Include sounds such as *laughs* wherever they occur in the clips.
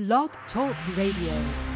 Blog Talk Radio.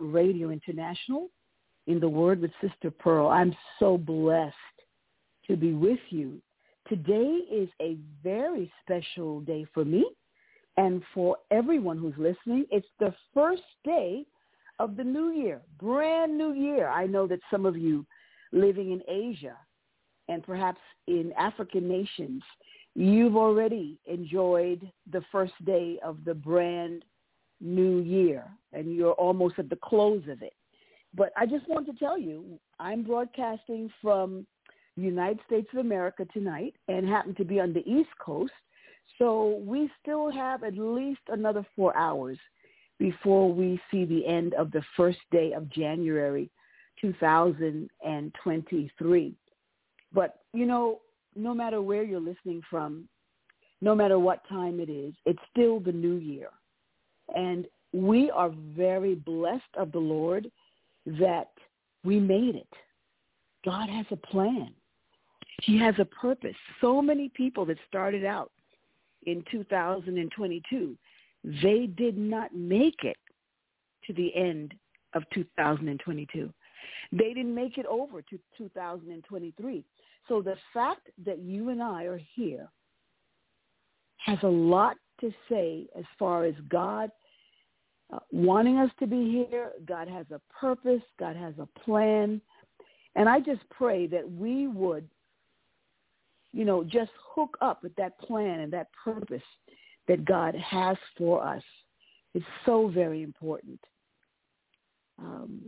Radio International in the Word with Sister Pearl. I'm so blessed to be with you. Today is a very special day for me and for everyone who's listening. It's the first day of the new year, brand new year. I know that some of you living in Asia and perhaps in African nations, you've already enjoyed the first day of the brand new year and you're almost at the close of it. But I just want to tell you, I'm broadcasting from United States of America tonight and happen to be on the East Coast. So we still have at least another four hours before we see the end of the first day of January 2023. But, you know, no matter where you're listening from, no matter what time it is, it's still the new year. And we are very blessed of the Lord that we made it. God has a plan. He has a purpose. So many people that started out in 2022, they did not make it to the end of 2022. They didn't make it over to 2023. So the fact that you and I are here has a lot to say as far as God wanting us to be here. God has a purpose. God has a plan. And I just pray that we would, you know, just hook up with that plan and that purpose that God has for us. It's so very important. um,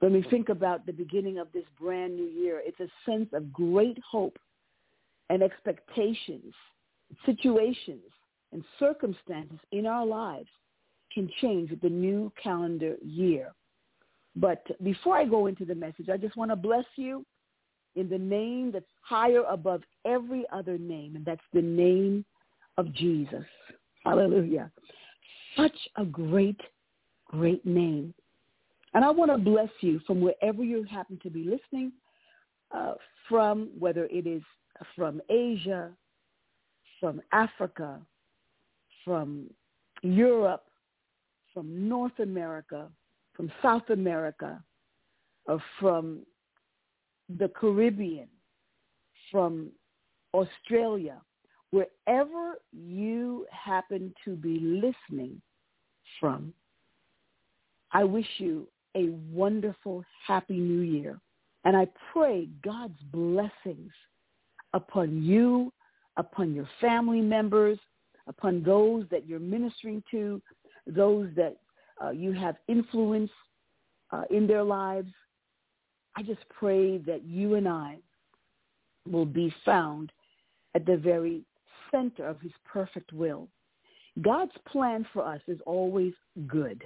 when we think about the beginning of this brand new year, it's a sense of great hope and expectations, situations, and circumstances in our lives can change with the new calendar year. But before I go into the message, I just want to bless you in the name that's higher above every other name, and that's the name of Jesus. Hallelujah. Such a great, great name. And I want to bless you from wherever you happen to be listening uh, from, whether it is from Asia, from Africa, from Europe, from North America, from South America, or from the Caribbean, from Australia, wherever you happen to be listening from, I wish you a wonderful, happy new year. And I pray God's blessings upon you, upon your family members, upon those that you're ministering to, those that uh, you have influence uh, in their lives. I just pray that you and I will be found at the very center of his perfect will. God's plan for us is always good.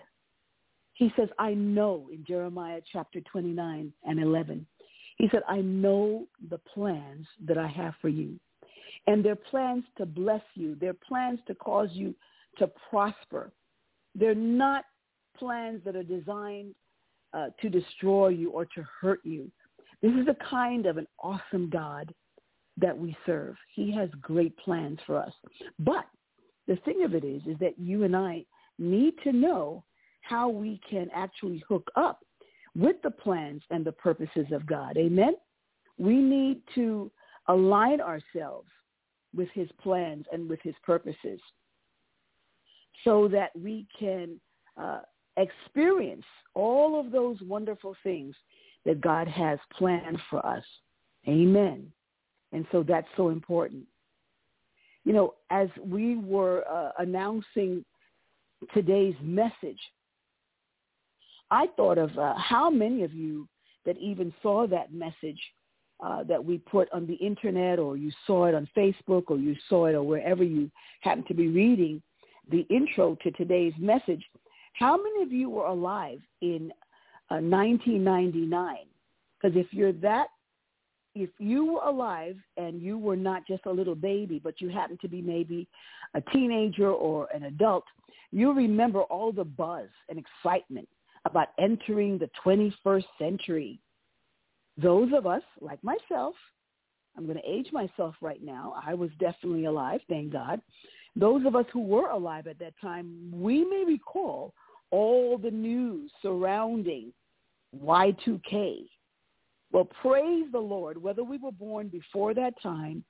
He says, I know in Jeremiah chapter 29 and 11, he said, I know the plans that I have for you. And they're plans to bless you. They're plans to cause you to prosper. They're not plans that are designed uh, to destroy you or to hurt you. This is the kind of an awesome God that we serve. He has great plans for us. But the thing of it is, is that you and I need to know how we can actually hook up with the plans and the purposes of God. Amen? We need to align ourselves with his plans and with his purposes so that we can uh, experience all of those wonderful things that God has planned for us. Amen. And so that's so important. You know, as we were uh, announcing today's message, I thought of uh, how many of you that even saw that message uh, that we put on the internet or you saw it on Facebook or you saw it or wherever you happened to be reading the intro to today's message. How many of you were alive in uh, 1999? Because if you're that, if you were alive and you were not just a little baby, but you happened to be maybe a teenager or an adult, you remember all the buzz and excitement about entering the 21st century. Those of us, like myself, I'm going to age myself right now. I was definitely alive, thank God. Those of us who were alive at that time, we may recall all the news surrounding Y2K. Well, praise the Lord, whether we were born before that time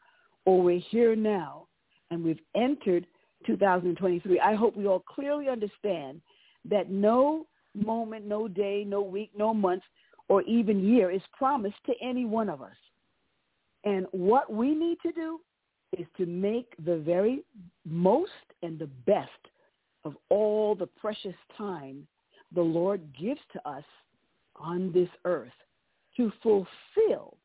or we're here now and we've entered 2023, I hope we all clearly understand that no moment, no day, no week, no month, or even year is promised to any one of us. And what we need to do is to make the very most and the best of all the precious time the Lord gives to us on this earth to fulfill,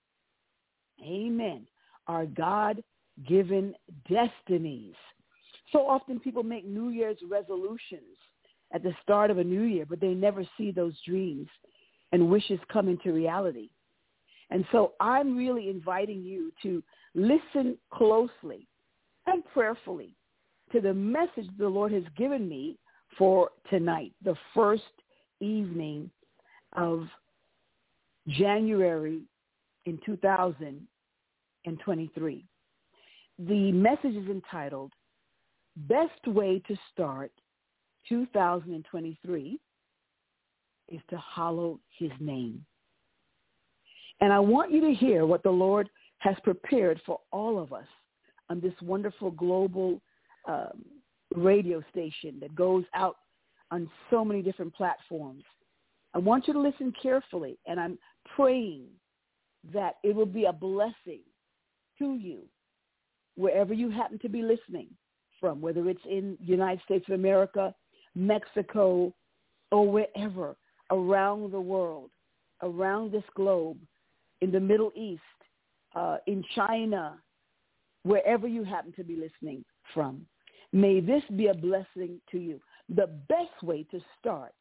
amen, our God-given destinies. So often people make New Year's resolutions at the start of a new year, but they never see those dreams and wishes come into reality. And so I'm really inviting you to listen closely and prayerfully to the message the Lord has given me for tonight, the first evening of January in 2023. The message is entitled, Best Way to Start 2023 is to hallow his name. And I want you to hear what the Lord has prepared for all of us on this wonderful global um, radio station that goes out on so many different platforms. I want you to listen carefully, and I'm praying that it will be a blessing to you wherever you happen to be listening from, whether it's in the United States of America, Mexico, or wherever. around the world, around this globe, in the Middle East, uh, in China, wherever you happen to be listening from. May this be a blessing to you. The best way to start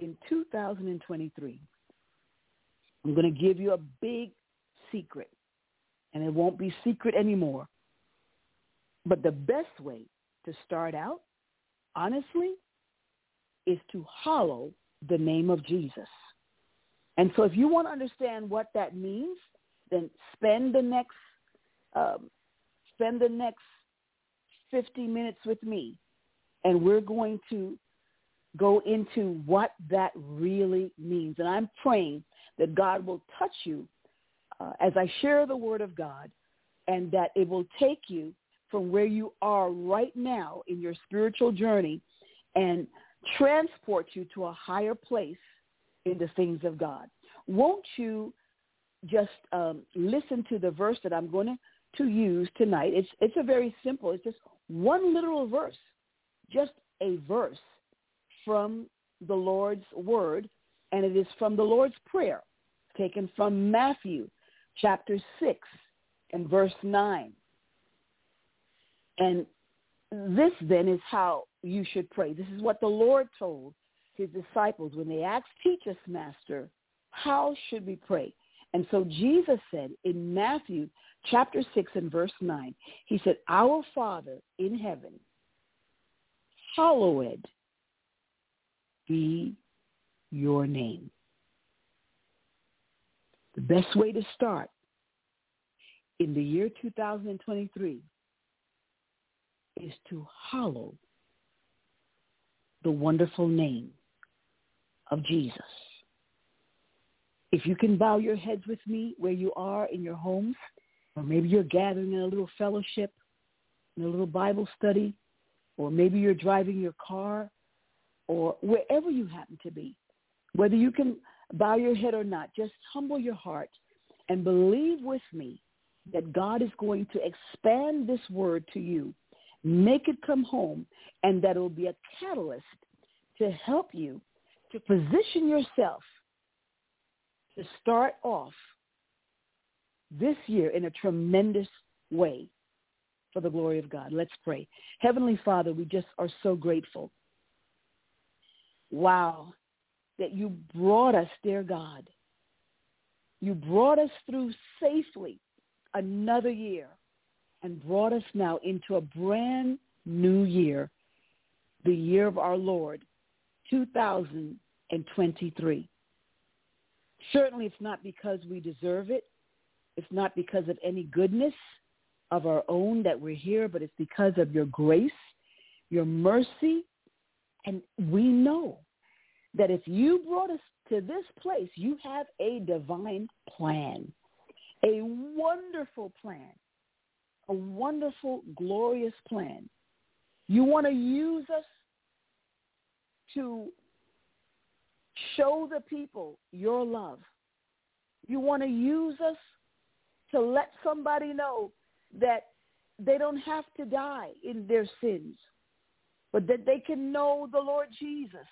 in 2023, I'm going to give you a big secret, and it won't be secret anymore. But the best way to start out, honestly, is to hallow the name of Jesus. And so if you want to understand what that means, then spend the next um, spend the next 50 minutes with me, and we're going to go into what that really means. And I'm praying that God will touch you uh, as I share the word of God and that it will take you from where you are right now in your spiritual journey and transport you to a higher place in the things of God. Won't you just um, listen to the verse that I'm going to, to use tonight? It's, it's a very simple, it's just one literal verse, just a verse from the Lord's word, and it is from the Lord's prayer, taken from Matthew chapter 6 and verse 9. And this then is how you should pray. This is what the Lord told his disciples when they asked, teach us, Master, how should we pray? And so Jesus said in Matthew chapter 6 and verse 9, he said, Our Father in heaven, hallowed be your name. The best way to start in the year 2023 is to hallow the wonderful name of Jesus. If you can bow your heads with me where you are in your homes, or maybe you're gathering in a little fellowship, in a little Bible study, or maybe you're driving your car, or wherever you happen to be, whether you can bow your head or not, just humble your heart and believe with me that God is going to expand this word to you, make it come home, and that it will be a catalyst to help you to position yourself to start off this year in a tremendous way for the glory of God. Let's pray. Heavenly Father, we just are so grateful. Wow, that you brought us, dear God. You brought us through safely another year and brought us now into a brand new year, the year of our Lord, 2023. Certainly it's not because we deserve it. It's not because of any goodness of our own that we're here, but it's because of your grace, your mercy, and we know that if you brought us to this place, you have a divine plan, a wonderful plan, a wonderful, glorious plan. You want to use us to show the people your love. You want to use us to let somebody know that they don't have to die in their sins, but that they can know the Lord Jesus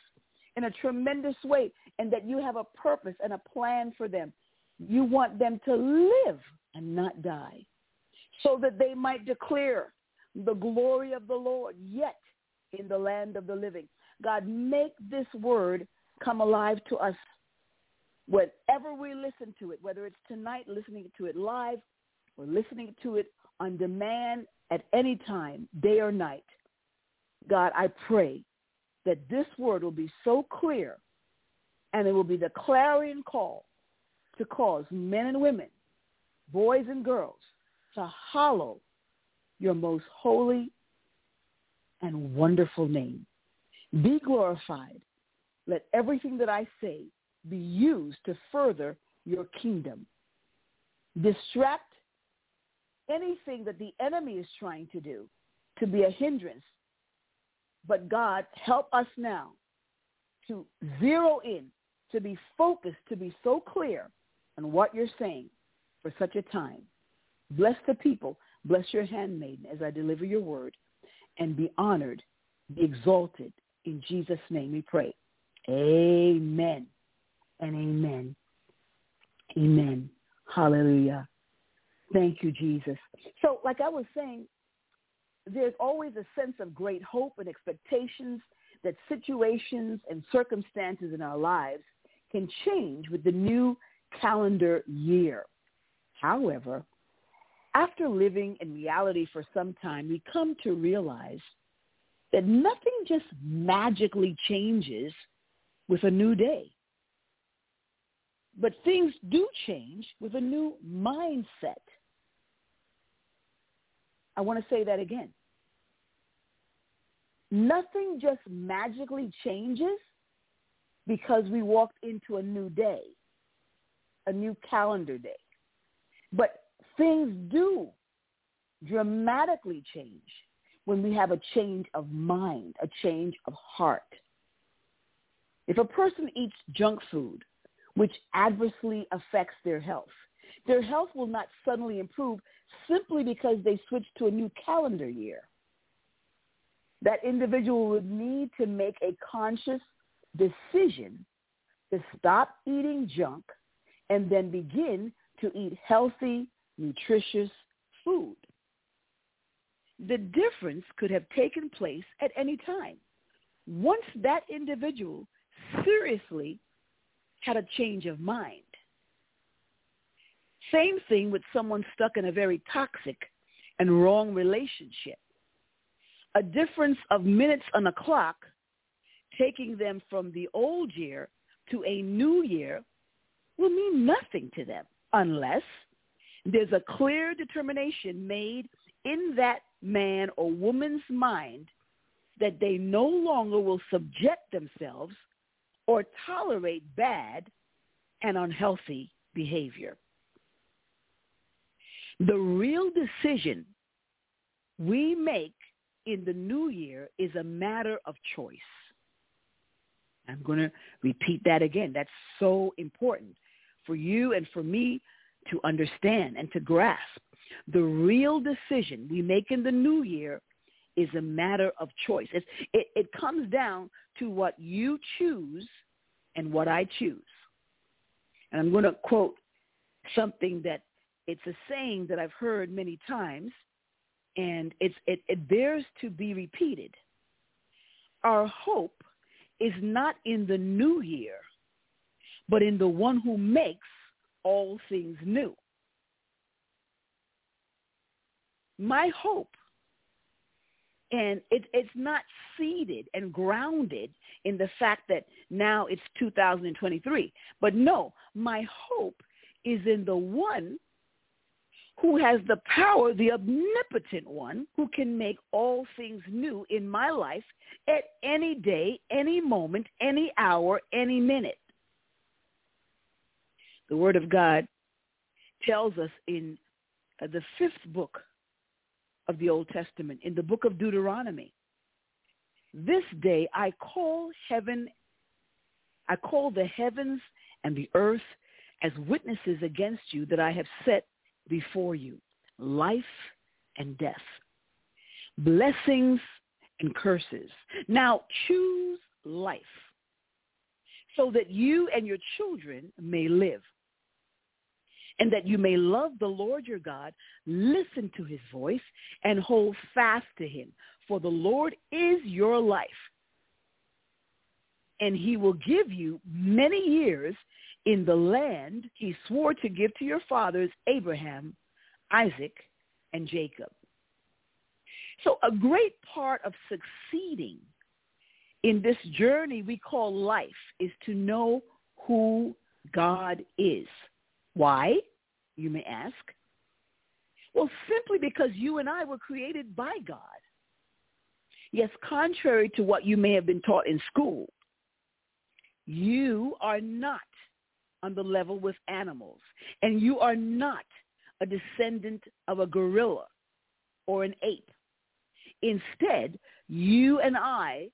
in a tremendous way and that you have a purpose and a plan for them. You want them to live and not die so that they might declare the glory of the Lord yet in the land of the living. God, make this word come alive to us whenever we listen to it, whether it's tonight, listening to it live, or listening to it on demand at any time, day or night. God, I pray that this word will be so clear and it will be the clarion call to cause men and women, boys and girls, to hallow your most holy and wonderful name. Be glorified. Let everything that I say be used to further your kingdom. Distract anything that the enemy is trying to do to be a hindrance but God, help us now to zero in, to be focused, to be so clear on what you're saying for such a time. Bless the people. Bless your handmaiden as I deliver your word and be honored, be exalted. In Jesus' name we pray. Amen. and amen. Amen. Hallelujah. Thank you, Jesus. So, like I was saying, there's always a sense of great hope and expectations that situations and circumstances in our lives can change with the new calendar year. However, after living in reality for some time, we come to realize that nothing just magically changes with a new day. But things do change with a new mindset. I want to say that again. Nothing just magically changes because we walked into a new day, a new calendar day. But things do dramatically change when we have a change of mind, a change of heart. If a person eats junk food, which adversely affects their health, their health will not suddenly improve simply because they switch to a new calendar year. That individual would need to make a conscious decision to stop eating junk and then begin to eat healthy, nutritious food. The difference could have taken place at any time. Once that individual seriously had a change of mind. Same thing with someone stuck in a very toxic and wrong relationship. A difference of minutes on a clock taking them from the old year to a new year will mean nothing to them unless there's a clear determination made in that man or woman's mind that they no longer will subject themselves or tolerate bad and unhealthy behavior. The real decision we make in the new year is a matter of choice. I'm going to repeat that again. That's so important for you and for me to understand and to grasp. The real decision we make in the new year is a matter of choice. It, it, comes down to what you choose and what I choose. And I'm going to quote something that it's a saying that I've heard many times, and it's, it, it bears to be repeated. Our hope is not in the new year, but in the one who makes all things new. My hope, and it, it's not seated and grounded in the fact that now it's 2023, but no, my hope is in the one who has the power, the omnipotent one, who can make all things new in my life at any day, any moment, any hour, any minute. The Word of God tells us in the fifth book of the Old Testament, in the book of Deuteronomy, this day I call heaven, I call the heavens and the earth as witnesses against you that I have set before you life and death, blessings and curses. Now choose life so that you and your children may live and that you may love the Lord your God, listen to his voice, and hold fast to him. For the Lord is your life, and he will give you many years in the land he swore to give to your fathers, Abraham, Isaac, and Jacob. So a great part of succeeding in this journey we call life is to know who God is. Why? You may ask. Well, simply because you and I were created by God. Yes, contrary to what you may have been taught in school, you are not on the level with animals, and you are not a descendant of a gorilla or an ape. Instead, you and I,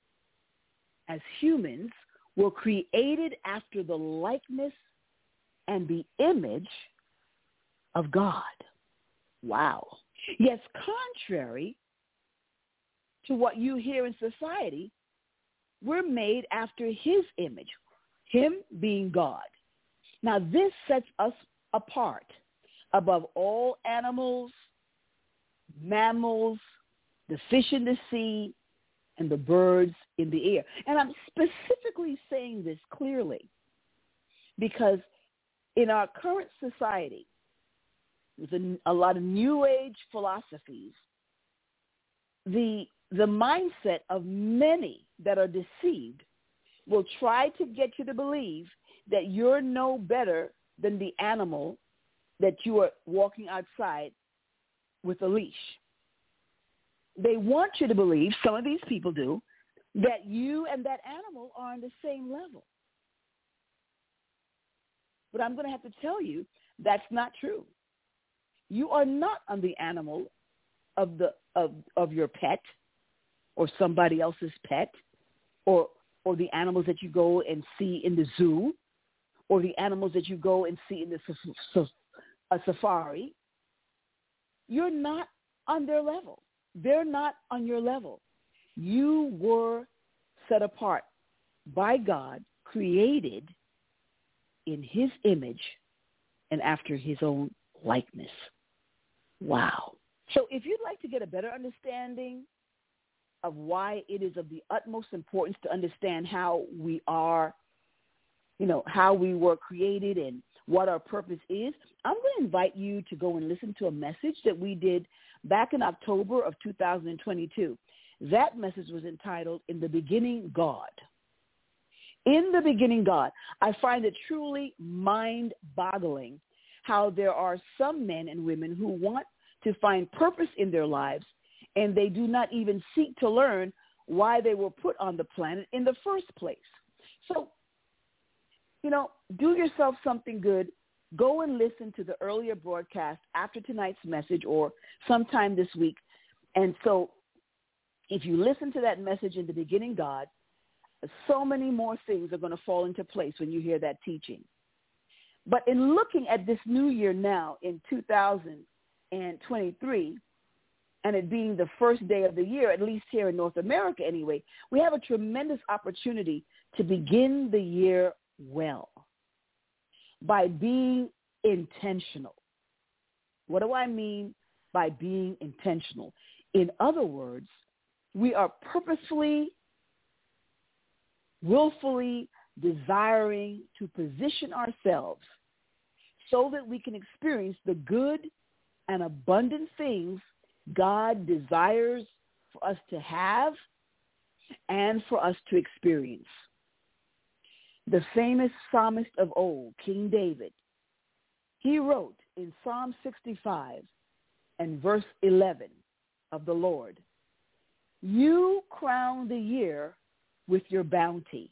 as humans, were created after the likeness and the image of God. Wow. Yes, contrary to what you hear in society, we're made after his image, him being God. Now this sets us apart above all animals, mammals, the fish in the sea, and the birds in the air. And I'm specifically saying this clearly because in our current society, with a, a lot of new age philosophies, the the mindset of many that are deceived will try to get you to believe that you're no better than the animal that you are walking outside with a leash. They want you to believe, some of these people do, that you and that animal are on the same level. But I'm going to have to tell you that's not true. You are not on the animal of the of of your pet or somebody else's pet or or the animals that you go and see in the zoo or the animals that you go and see in the a safari. You're not on their level. They're not on your level. You were set apart by God, created in his image and after his own likeness. Wow. So if you'd like to get a better understanding of why it is of the utmost importance to understand how we are, you know, how we were created and what our purpose is, I'm going to invite you to go and listen to a message that we did back in October of 2022. That message was entitled, In the Beginning, God. In the beginning, God. I find it truly mind-boggling how there are some men and women who want to find purpose in their lives and they do not even seek to learn why they were put on the planet in the first place. So, you know, do yourself something good. Go and listen to the earlier broadcast after tonight's message or sometime this week. And so if you listen to that message in the beginning, God, so many more things are going to fall into place when you hear that teaching. But in looking at this new year now in 2023, and it being the first day of the year, at least here in North America anyway, we have a tremendous opportunity to begin the year well by being intentional. What do I mean by being intentional? In other words, we are purposefully, willfully desiring to position ourselves so that we can experience the good and abundant things God desires for us to have and for us to experience. The famous psalmist of old, King David, he wrote in Psalm 65 and verse 11 of the Lord, you crown the year with your bounty,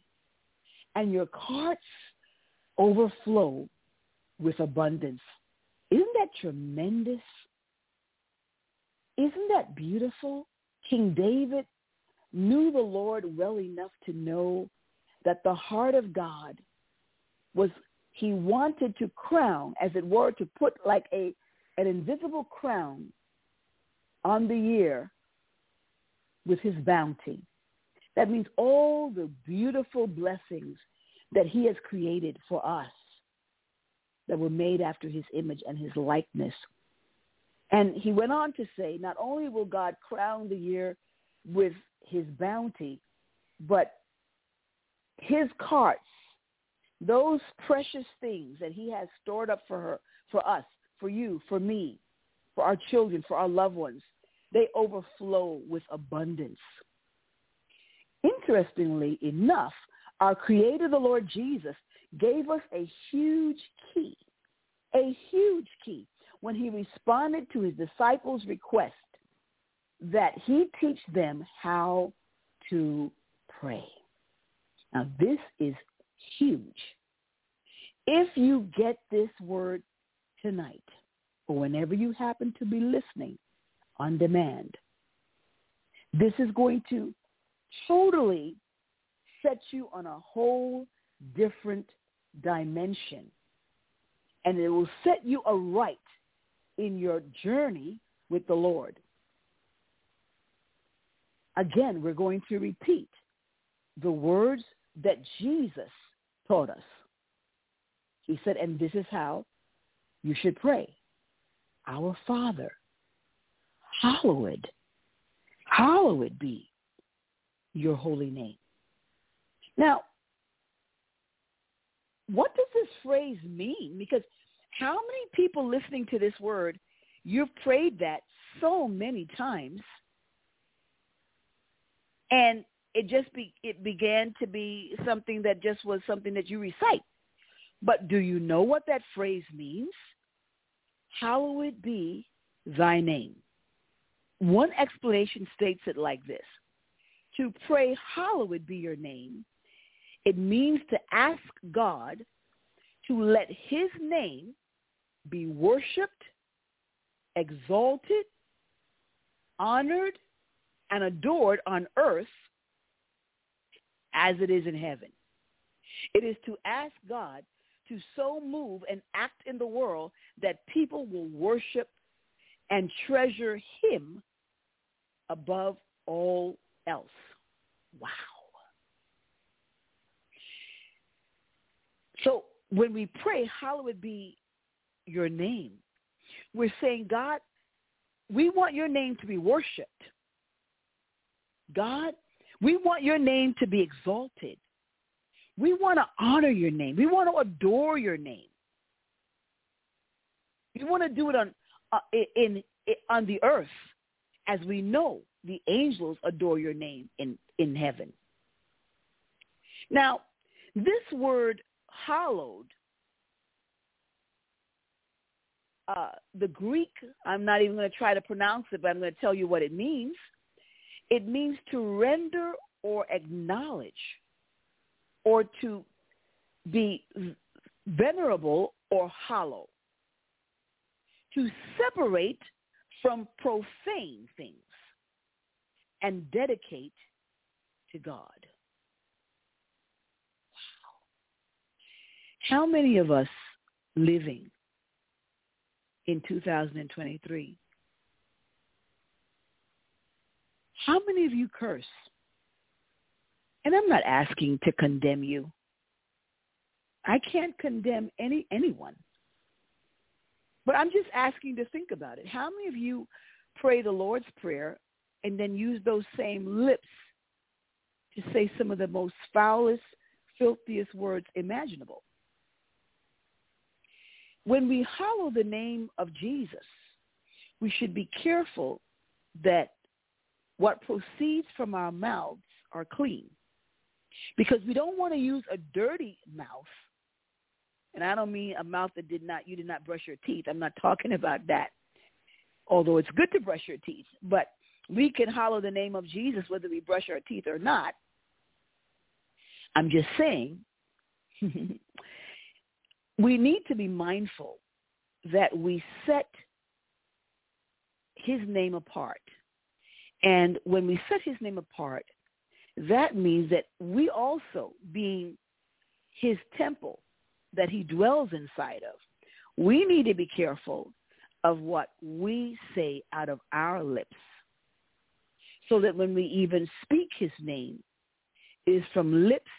and your carts overflow with abundance. Isn't that tremendous? Isn't that beautiful? King David knew the Lord well enough to know that the heart of God was he wanted to crown, as it were, to put like a an invisible crown on the year with his bounty. That means all the beautiful blessings that he has created for us that were made after his image and his likeness and he went on to say, not only will God crown the year with his bounty, but his carts, those precious things that he has stored up for her, for us, for you, for me, for our children, for our loved ones, they overflow with abundance. Interestingly enough, our Creator, the Lord Jesus, gave us a huge key, a huge key when he responded to his disciples' request that he teach them how to pray. Now, this is huge. If you get this word tonight, or whenever you happen to be listening on demand, this is going to totally set you on a whole different dimension. And it will set you aright in your journey with the Lord. Again, we're going to repeat the words that Jesus taught us. He said, and this is how you should pray. Our Father, hallowed, hallowed be your holy name. Now, what does this phrase mean? Because how many people listening to this word, you've prayed that so many times, and it just be, it began to be something that just was something that you recite. But do you know what that phrase means? Hallowed be thy name. One explanation states it like this. To pray, hallowed be your name, it means to ask God to let his name be worshiped, exalted, honored, and adored on earth as it is in heaven. It is to ask God to so move and act in the world that people will worship and treasure him above all else. Wow. So when we pray, hallowed be your name, we're saying, God, we want your name to be worshiped. God, we want your name to be exalted. We want to honor your name. We want to adore your name. We want to do it on uh, in, in on the earth, as we know the angels adore your name in in heaven. Now, this word hallowed, uh, the Greek, I'm not even going to try to pronounce it, but I'm going to tell you what it means. It means to render or acknowledge or to be venerable or hallow, to separate from profane things and dedicate to God. Wow. How many of us living in 2023 how many of you curse? And I'm not asking to condemn you. I can't condemn any anyone. But I'm just asking to think about it. How many of you pray the Lord's Prayer and then use those same lips to say some of the most foulest, filthiest words imaginable? When we hallow the name of Jesus, we should be careful that what proceeds from our mouths are clean because we don't want to use a dirty mouth. And I don't mean a mouth that did not, you did not brush your teeth. I'm not talking about that. Although it's good to brush your teeth, but we can hallow the name of Jesus whether we brush our teeth or not. I'm just saying *laughs* we need to be mindful that we set his name apart. And when we set his name apart, that means that we also, being his temple that he dwells inside of, we need to be careful of what we say out of our lips so that when we even speak his name is from lips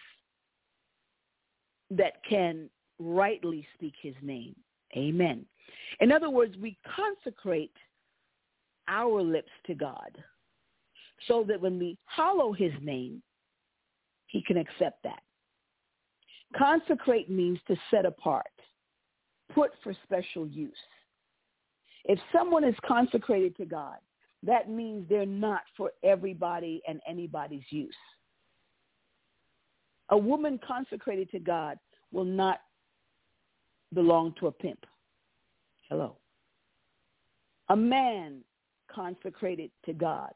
that can rightly speak his name. Amen. In other words, we consecrate our lips to God so that when we hallow his name, he can accept that. Consecrate means to set apart, put for special use. If someone is consecrated to God, that means they're not for everybody and anybody's use. A woman consecrated to God will not belong to a pimp. Hello. A man consecrated to God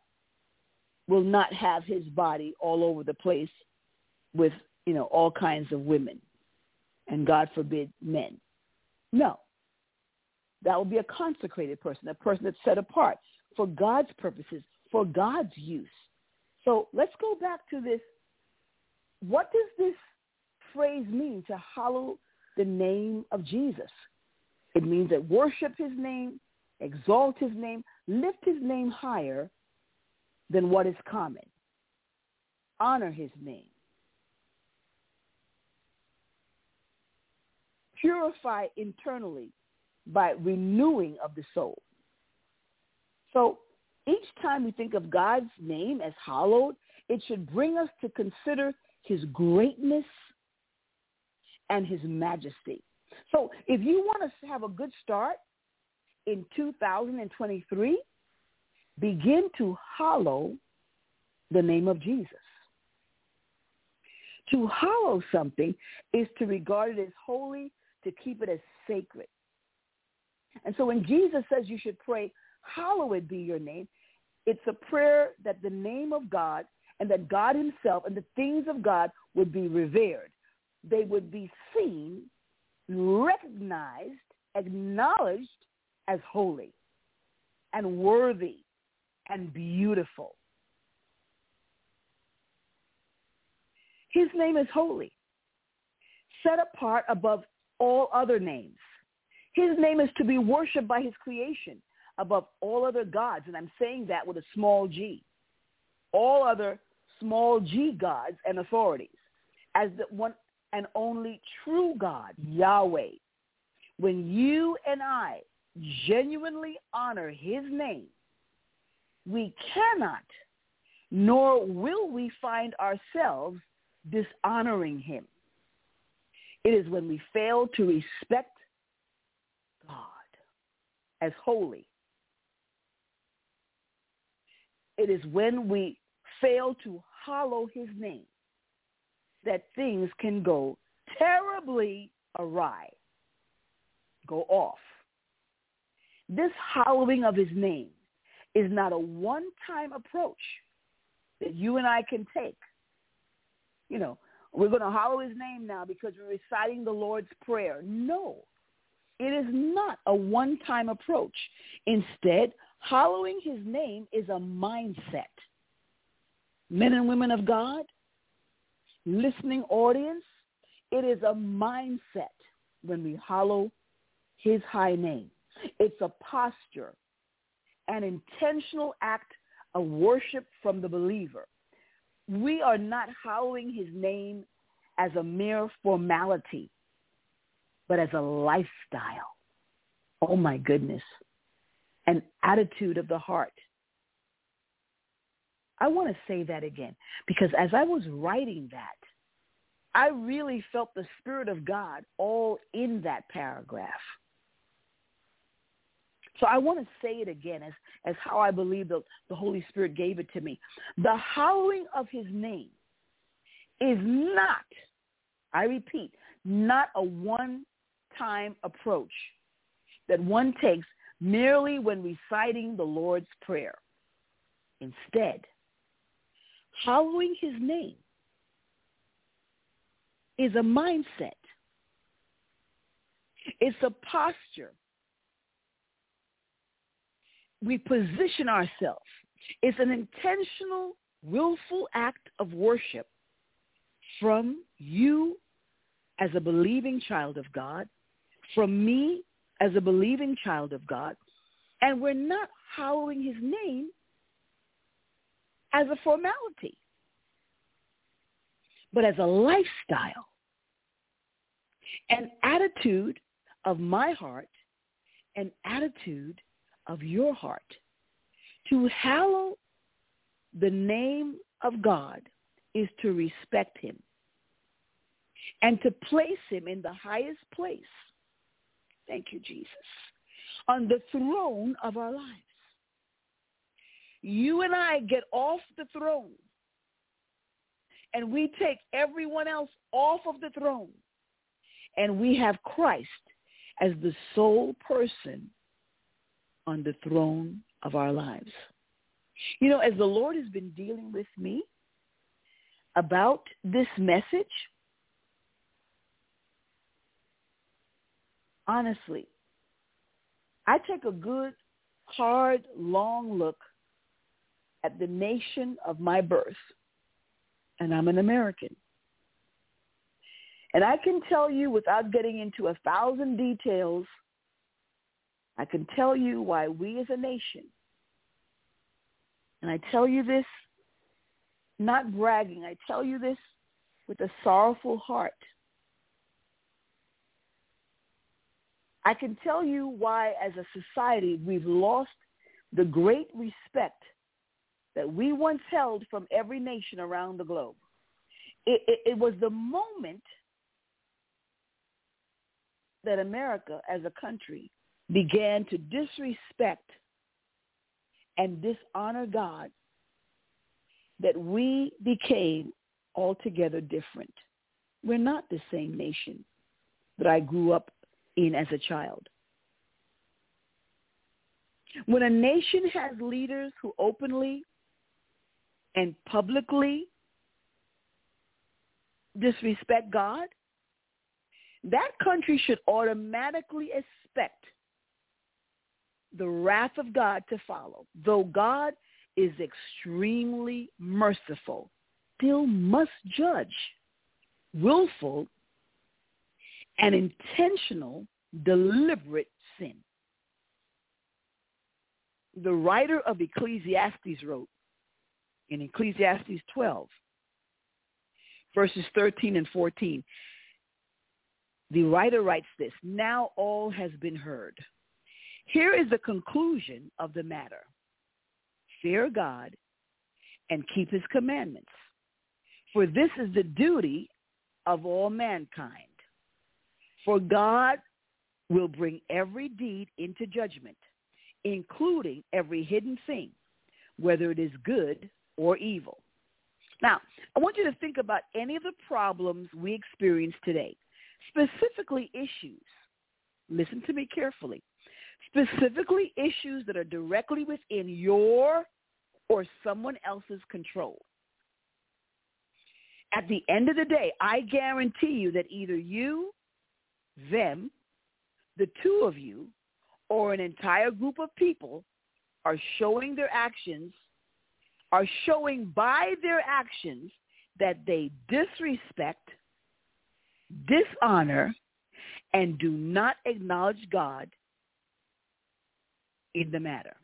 will not have his body all over the place with, you know, all kinds of women and God forbid men. No. That will be a consecrated person, a person that's set apart for God's purposes, for God's use. So let's go back to this. What does this phrase mean to hallow the name of Jesus? It means that worship his name, exalt his name, lift his name higher than what is common. Honor his name. purify internally by renewing of the soul. So each time we think of God's name as hallowed, it should bring us to consider his greatness and his majesty. So if you want to have a good start in 2023, begin to hallow the name of Jesus. To hallow something is to regard it as holy, to keep it as sacred. And so when Jesus says you should pray, hallowed be your name, it's a prayer that the name of God and that God himself and the things of God would be revered. They would be seen, recognized, acknowledged as holy and worthy and beautiful. His name is holy, set apart above all other names. His name is to be worshiped by his creation above all other gods. And I'm saying that with a small g. All other small g gods and authorities as the one and only true God, Yahweh. When you and I genuinely honor his name, we cannot nor will we find ourselves dishonoring him. It is when we fail to respect God as holy. It is when we fail to hallow his name that things can go terribly awry, go off. This hallowing of his name is not a one-time approach that you and I can take. You know, we're going to hallow his name now because we're reciting the Lord's Prayer. No, it is not a one-time approach. Instead, hallowing his name is a mindset. Men and women of God, listening audience, it is a mindset when we hallow his high name. It's a posture, an intentional act of worship from the believer we are not hallowing his name as a mere formality, but as a lifestyle. Oh my goodness. An attitude of the heart. I want to say that again because as I was writing that, I really felt the Spirit of God all in that paragraph. So I want to say it again as, as how I believe the, the Holy Spirit gave it to me. The hallowing of his name is not, I repeat, not a one-time approach that one takes merely when reciting the Lord's Prayer. Instead, hallowing his name is a mindset. It's a posture we position ourselves. It's an intentional, willful act of worship from you as a believing child of God, from me as a believing child of God, and we're not hallowing his name as a formality, but as a lifestyle, an attitude of my heart, an attitude of your heart to hallow the name of God is to respect him and to place him in the highest place. Thank you, Jesus. On the throne of our lives. You and I get off the throne and we take everyone else off of the throne and we have Christ as the sole person on the throne of our lives. You know, as the Lord has been dealing with me about this message, honestly, I take a good, hard, long look at the nation of my birth, and I'm an American. And I can tell you without getting into a thousand details I can tell you why we as a nation, and I tell you this not bragging, I tell you this with a sorrowful heart. I can tell you why as a society we've lost the great respect that we once held from every nation around the globe. It, it, it was the moment that America as a country began to disrespect and dishonor God that we became altogether different. We're not the same nation that I grew up in as a child. When a nation has leaders who openly and publicly disrespect God, that country should automatically expect the wrath of God to follow. Though God is extremely merciful, still must judge willful and intentional deliberate sin. The writer of Ecclesiastes wrote in Ecclesiastes 12, verses 13 and 14, the writer writes this, now all has been heard. Here is the conclusion of the matter. Fear God and keep his commandments. For this is the duty of all mankind. For God will bring every deed into judgment, including every hidden thing, whether it is good or evil. Now, I want you to think about any of the problems we experience today, specifically issues. Listen to me carefully. Specifically issues that are directly within your or someone else's control. At the end of the day, I guarantee you that either you, them, the two of you, or an entire group of people are showing their actions, are showing by their actions that they disrespect, dishonor, and do not acknowledge God in the matter.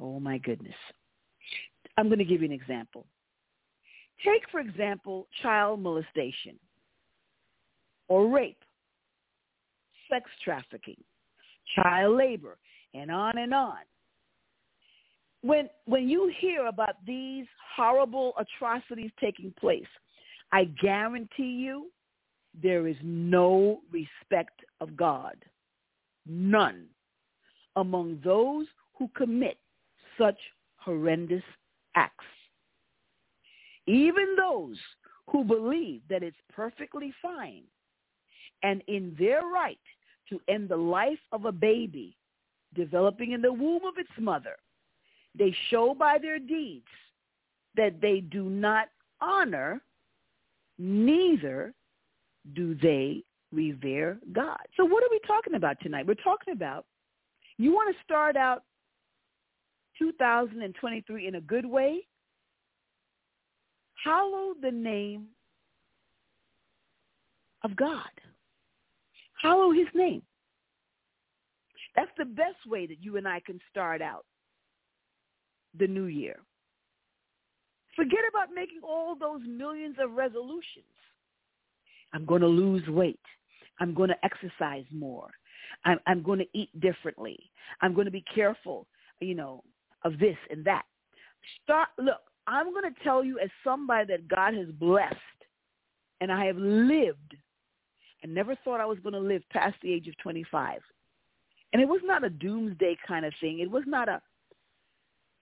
Oh my goodness. I'm going to give you an example. Take, for example, child molestation or rape, sex trafficking, child labor, and on and on. When, when you hear about these horrible atrocities taking place, I guarantee you there is no respect of God, none, among those who commit such horrendous acts. Even those who believe that it's perfectly fine and in their right to end the life of a baby developing in the womb of its mother, they show by their deeds that they do not honor, neither do they revere God. So what are we talking about tonight? We're talking about you want to start out 2023 in a good way? Hallow the name of God. Hallow his name. That's the best way that you and I can start out the new year. Forget about making all those millions of resolutions. I'm going to lose weight. I'm going to exercise more. I'm, I'm going to eat differently. I'm going to be careful, you know, of this and that. Start, look, I'm going to tell you as somebody that God has blessed and I have lived and never thought I was going to live past the age of 25. And it was not a doomsday kind of thing. It was not a,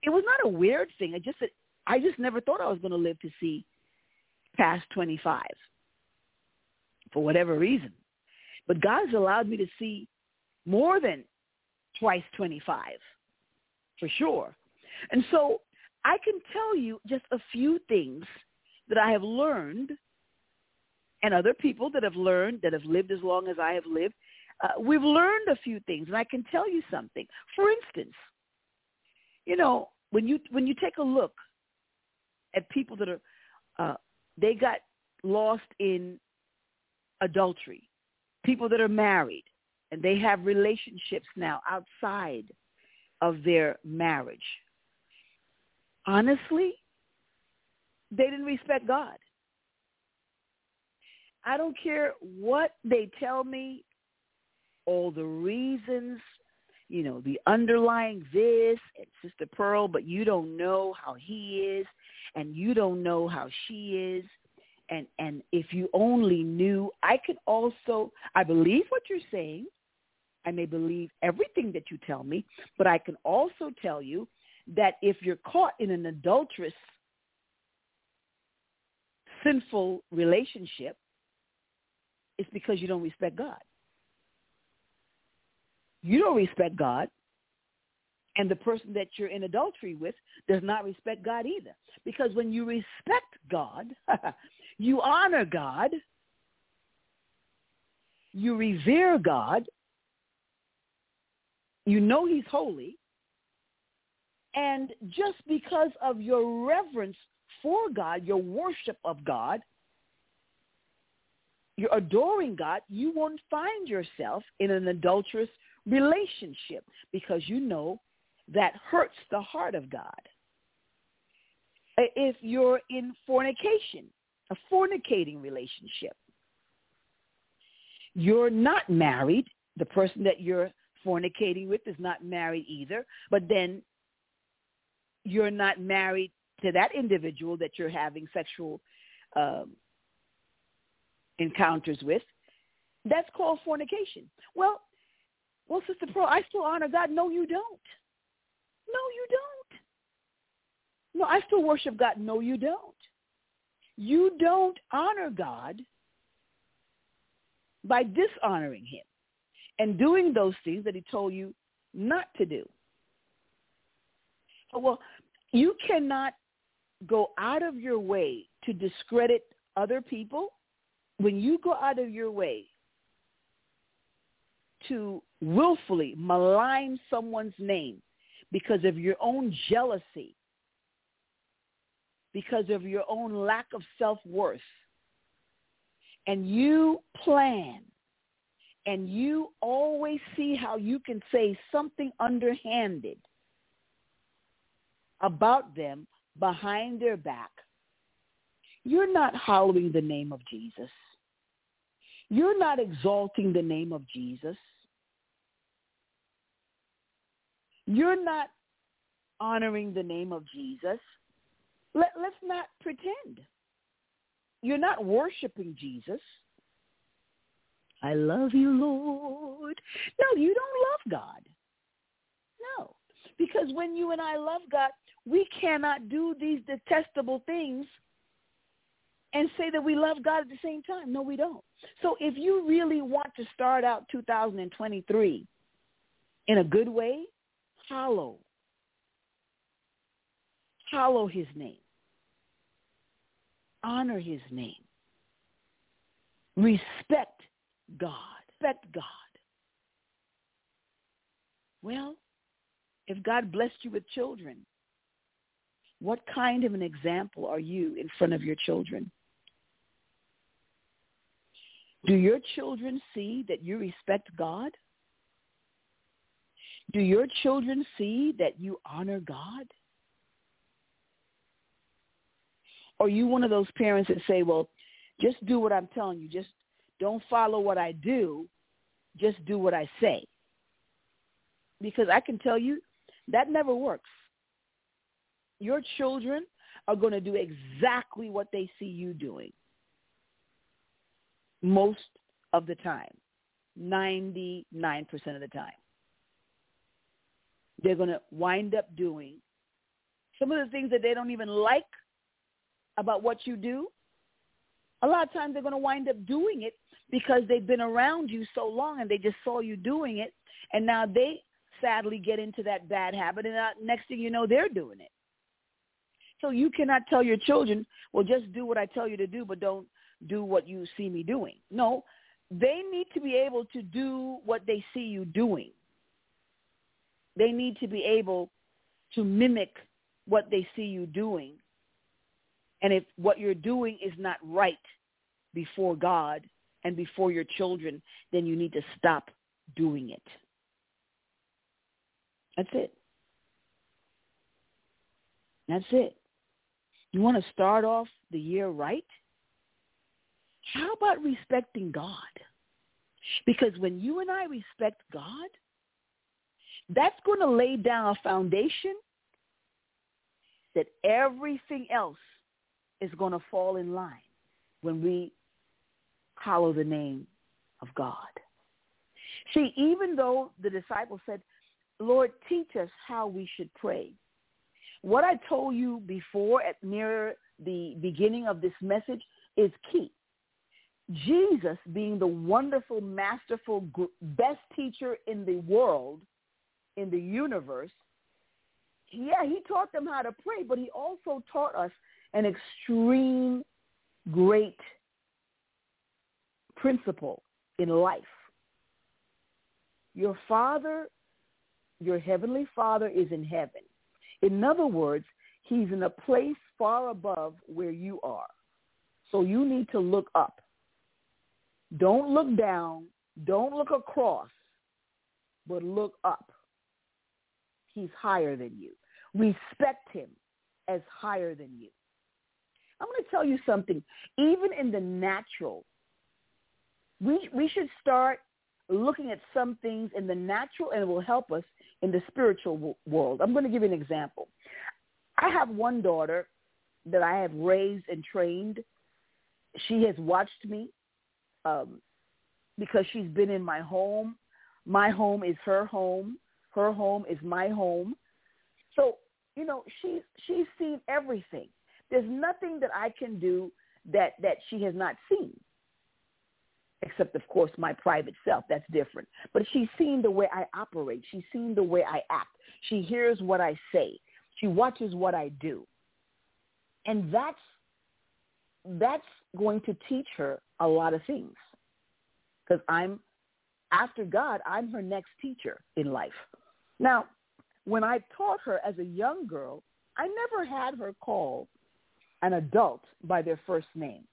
it was not a weird thing. I just, I just never thought I was going to live to see past 25 for whatever reason. But God has allowed me to see more than twice 25 for sure. And so I can tell you just a few things that I have learned and other people that have learned, that have lived as long as I have lived. Uh, we've learned a few things, and I can tell you something. For instance, you know, when you when you take a look at people that are, uh, they got lost in adultery, people that are married, and they have relationships now outside of their marriage. Honestly, they didn't respect God. I don't care what they tell me all the reasons, you know, the underlying this and Sister Pearl, but you don't know how he is and you don't know how she is. And and if you only knew, I could also I believe what you're saying. I may believe everything that you tell me, but I can also tell you that if you're caught in an adulterous sinful relationship, it's because you don't respect God. You don't respect God, and the person that you're in adultery with does not respect God either. Because when you respect God, *laughs* you honor God, you revere God, you know he's holy, and just because of your reverence for God, your worship of God, you're adoring God, you won't find yourself in an adulterous relationship because you know that hurts the heart of God. If you're in fornication, a fornicating relationship, you're not married. The person that you're fornicating with is not married either, but then you're not married to that individual that you're having sexual um, encounters with. That's called fornication. Well, well, Sister Pearl, I still honor God. No, you don't. No, you don't. No, I still worship God. No, you don't. You don't honor God by dishonoring him and doing those things that he told you not to do. Well, you cannot go out of your way to discredit other people. When you go out of your way to willfully malign someone's name because of your own jealousy, because of your own lack of self-worth, and you plan and you always see how you can say something underhanded about them behind their back, you're not hallowing the name of Jesus. You're not exalting the name of Jesus. You're not honoring the name of Jesus. Let, let's not pretend. You're not worshiping Jesus. I love you, Lord. No, you don't love God. No. Because when you and I love God, we cannot do these detestable things and say that we love God at the same time. No, we don't. So if you really want to start out 2023 in a good way, hallow. Hallow his name. Honor his name. Respect God. Respect God. Well, if God blessed you with children, what kind of an example are you in front of your children? Do your children see that you respect God? Do your children see that you honor God? Or are you one of those parents that say, well, just do what I'm telling you. Just don't follow what I do. Just do what I say. Because I can tell you that never works your children are going to do exactly what they see you doing most of the time, 99% of the time. They're going to wind up doing some of the things that they don't even like about what you do. A lot of times they're going to wind up doing it because they've been around you so long and they just saw you doing it. And now they sadly get into that bad habit and uh, next thing you know, they're doing it. So you cannot tell your children, well, just do what I tell you to do, but don't do what you see me doing. No, they need to be able to do what they see you doing. They need to be able to mimic what they see you doing. And if what you're doing is not right before God and before your children, then you need to stop doing it. That's it. That's it. You want to start off the year right? How about respecting God? Because when you and I respect God, that's going to lay down a foundation that everything else is going to fall in line when we hallow the name of God. See, even though the disciples said, Lord, teach us how we should pray. What I told you before at near the beginning of this message is key. Jesus, being the wonderful, masterful, best teacher in the world, in the universe, yeah, he taught them how to pray, but he also taught us an extreme great principle in life. Your Father, your Heavenly Father is in heaven. In other words, he's in a place far above where you are. So you need to look up. Don't look down. Don't look across, but look up. He's higher than you. Respect him as higher than you. I'm going to tell you something. Even in the natural, we, we should start looking at some things in the natural and it will help us in the spiritual w- world. I'm going to give you an example. I have one daughter that I have raised and trained. She has watched me um, because she's been in my home. My home is her home. Her home is my home. So, you know, she's she's seen everything. There's nothing that I can do that that she has not seen. Except of course my private self, that's different. But she's seen the way I operate. She's seen the way I act. She hears what I say. She watches what I do. And that's that's going to teach her a lot of things. Because I'm after God, I'm her next teacher in life. Now, when I taught her as a young girl, I never had her call an adult by their first name.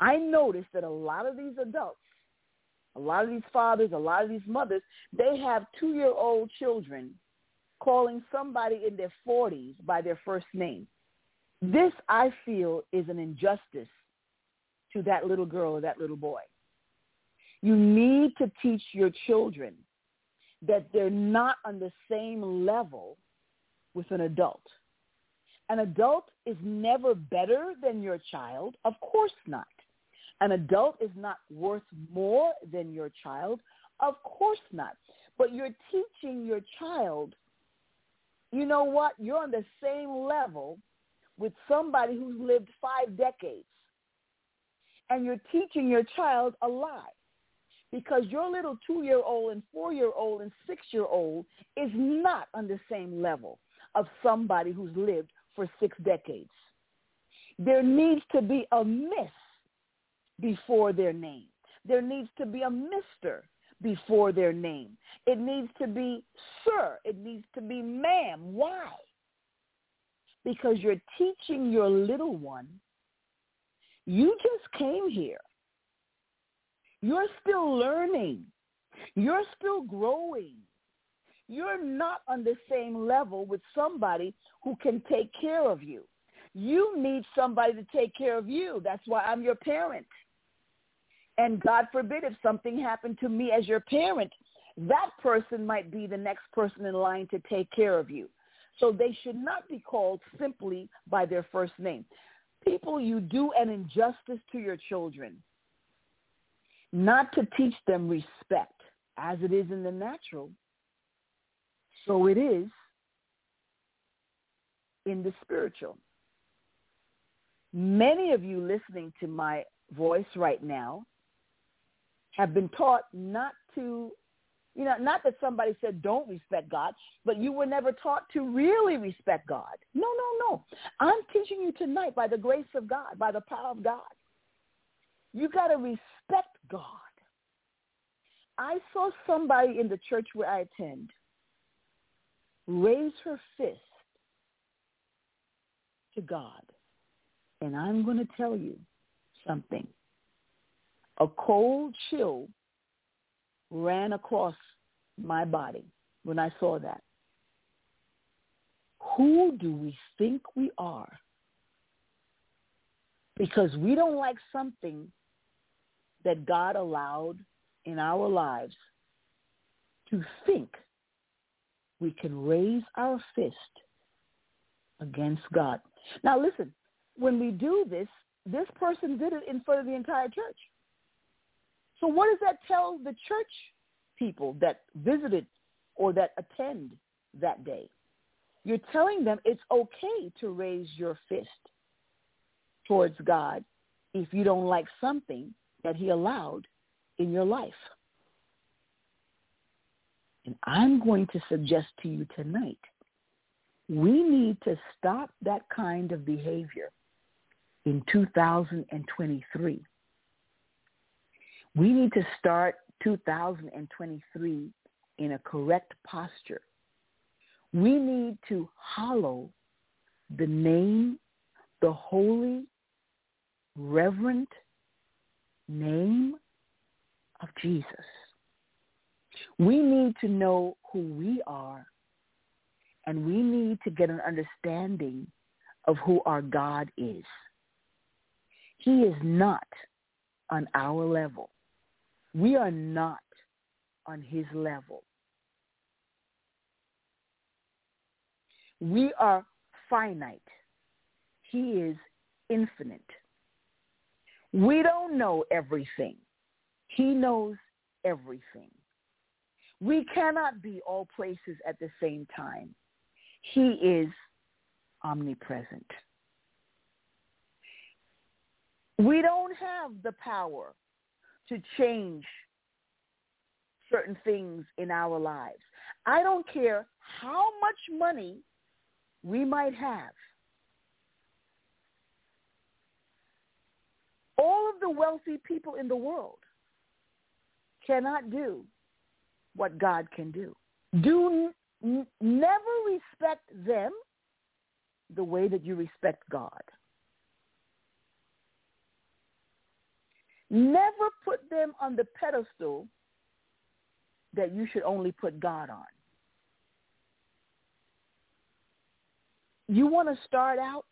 I noticed that a lot of these adults, a lot of these fathers, a lot of these mothers, they have two-year-old children calling somebody in their 40s by their first name. This, I feel, is an injustice to that little girl or that little boy. You need to teach your children that they're not on the same level with an adult. An adult is never better than your child. Of course not. An adult is not worth more than your child. Of course not. But you're teaching your child, you know what? You're on the same level with somebody who's lived five decades. And you're teaching your child a lie because your little two-year-old and four-year-old and six-year-old is not on the same level of somebody who's lived for six decades. There needs to be a miss before their name. There needs to be a mister before their name. It needs to be sir. It needs to be ma'am. Why? Because you're teaching your little one, you just came here. You're still learning. You're still growing. You're not on the same level with somebody who can take care of you. You need somebody to take care of you. That's why I'm your parent. And God forbid if something happened to me as your parent, that person might be the next person in line to take care of you. So they should not be called simply by their first name. People, you do an injustice to your children not to teach them respect as it is in the natural, so it is in the spiritual. Many of you listening to my voice right now have been taught not to, you know, not that somebody said don't respect God, but you were never taught to really respect God. No, no, no. I'm teaching you tonight by the grace of God, by the power of God. You got to respect God. I saw somebody in the church where I attend raise her fist to God. And I'm going to tell you something. A cold chill ran across my body when I saw that. Who do we think we are? Because we don't like something that God allowed in our lives to think we can raise our fist against God. Now listen, when we do this, this person did it in front of the entire church. So what does that tell the church people that visited or that attend that day? You're telling them it's okay to raise your fist towards God if you don't like something that he allowed in your life. And I'm going to suggest to you tonight, we need to stop that kind of behavior in 2023. We need to start 2023 in a correct posture. We need to hallow the name, the holy, reverent name of Jesus. We need to know who we are and we need to get an understanding of who our God is. He is not on our level. We are not on his level. We are finite. He is infinite. We don't know everything. He knows everything. We cannot be all places at the same time. He is omnipresent. We don't have the power to change certain things in our lives. I don't care how much money we might have. All of the wealthy people in the world cannot do what God can do. Do n- never respect them the way that you respect God. Never put them on the pedestal that you should only put God on. You want to start out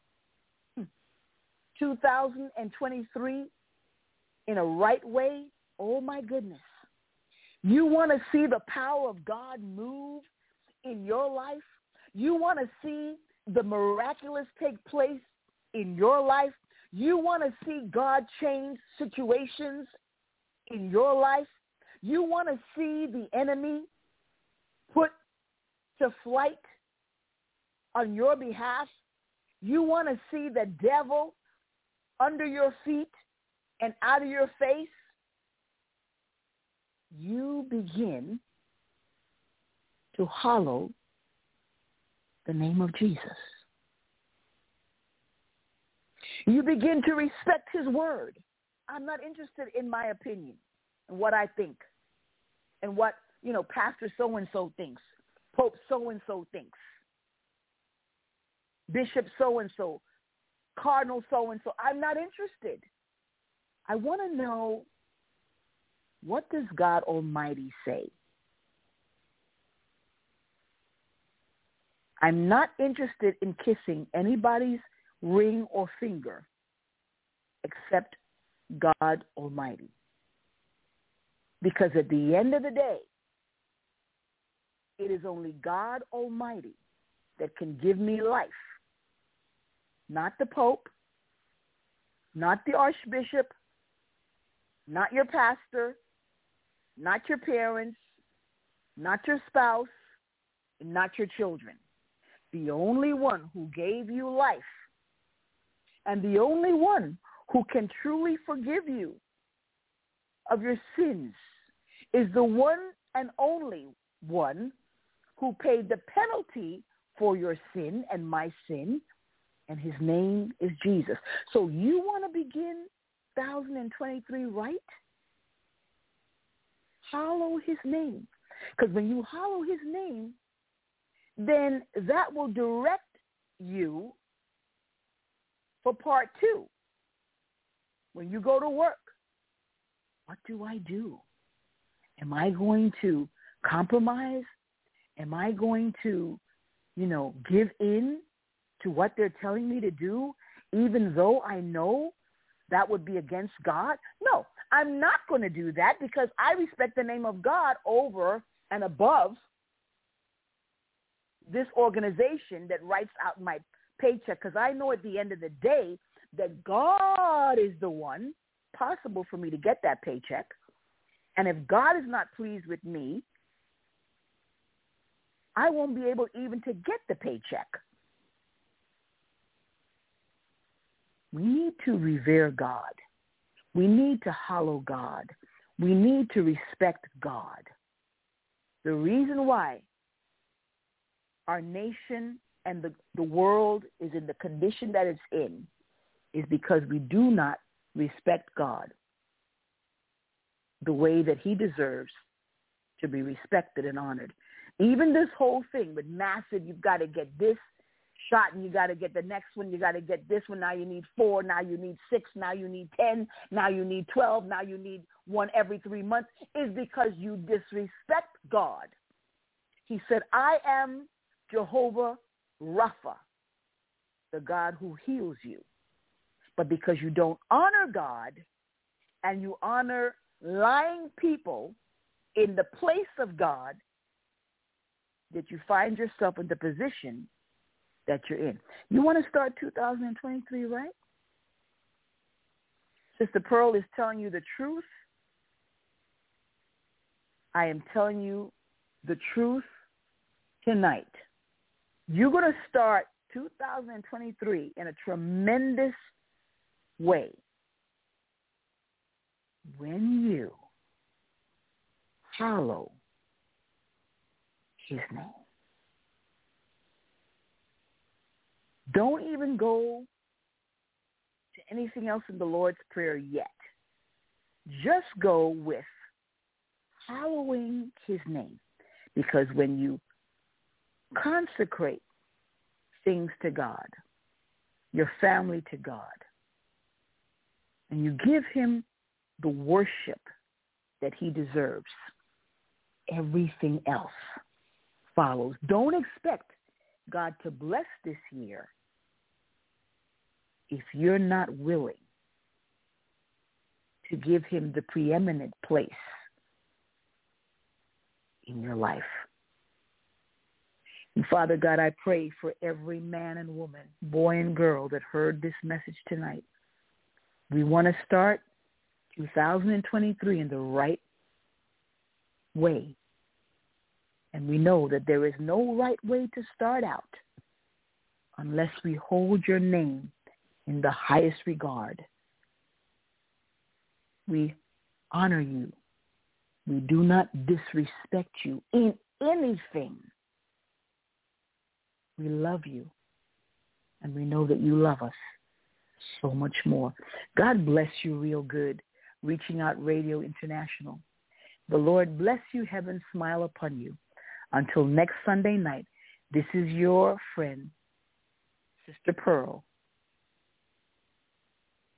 2023 in a right way? Oh my goodness. You want to see the power of God move in your life? You want to see the miraculous take place in your life? You want to see God change situations in your life? You want to see the enemy put to flight on your behalf? You want to see the devil under your feet and out of your face? You begin to hallow the name of Jesus. You begin to respect his word. I'm not interested in my opinion and what I think and what, you know, Pastor so-and-so thinks, Pope so-and-so thinks, Bishop so-and-so, Cardinal so-and-so. I'm not interested. I want to know what does God Almighty say? I'm not interested in kissing anybody's ring or finger except God Almighty. Because at the end of the day, it is only God Almighty that can give me life. Not the Pope, not the Archbishop, not your pastor, not your parents, not your spouse, not your children. The only one who gave you life. And the only one who can truly forgive you of your sins is the one and only one who paid the penalty for your sin and my sin, and his name is Jesus. So you want to begin 2023 right? Hallow his name. Because when you hallow his name, then that will direct you for part two. When you go to work, what do I do? Am I going to compromise? Am I going to, you know, give in to what they're telling me to do, even though I know that would be against God? No, I'm not going to do that because I respect the name of God over and above this organization that writes out my paycheck because I know at the end of the day that God is the one possible for me to get that paycheck. And if God is not pleased with me, I won't be able even to get the paycheck. We need to revere God. We need to hallow God. We need to respect God. The reason why our nation and the, the world is in the condition that it's in is because we do not respect God the way that he deserves to be respected and honored. Even this whole thing with massive, you've got to get this shot and you got to get the next one. You got to get this one. Now you need four. Now you need six. Now you need 10. Now you need 12. Now you need one every three months is because you disrespect God. He said, I am Jehovah Rapha, the God who heals you. But because you don't honor God and you honor lying people in the place of God, that you find yourself in the position that you're in. You want to start 2023 right? Sister Pearl is telling you the truth. I am telling you the truth tonight. You're going to start 2023 in a tremendous way when you hallow his name. Don't even go to anything else in the Lord's Prayer yet. Just go with hallowing his name. Because when you consecrate things to God, your family to God, and you give him the worship that he deserves, everything else follows. Don't expect God to bless this year if you're not willing to give him the preeminent place in your life. And Father God, I pray for every man and woman, boy and girl that heard this message tonight. We want to start 2023 in the right way. And we know that there is no right way to start out unless we hold your name in the highest regard. We honor you. We do not disrespect you in anything. We love you. And we know that you love us so much more. God bless you real good. Reaching Out Radio International. The Lord bless you. Heaven smile upon you. Until next Sunday night, this is your friend, Sister Pearl.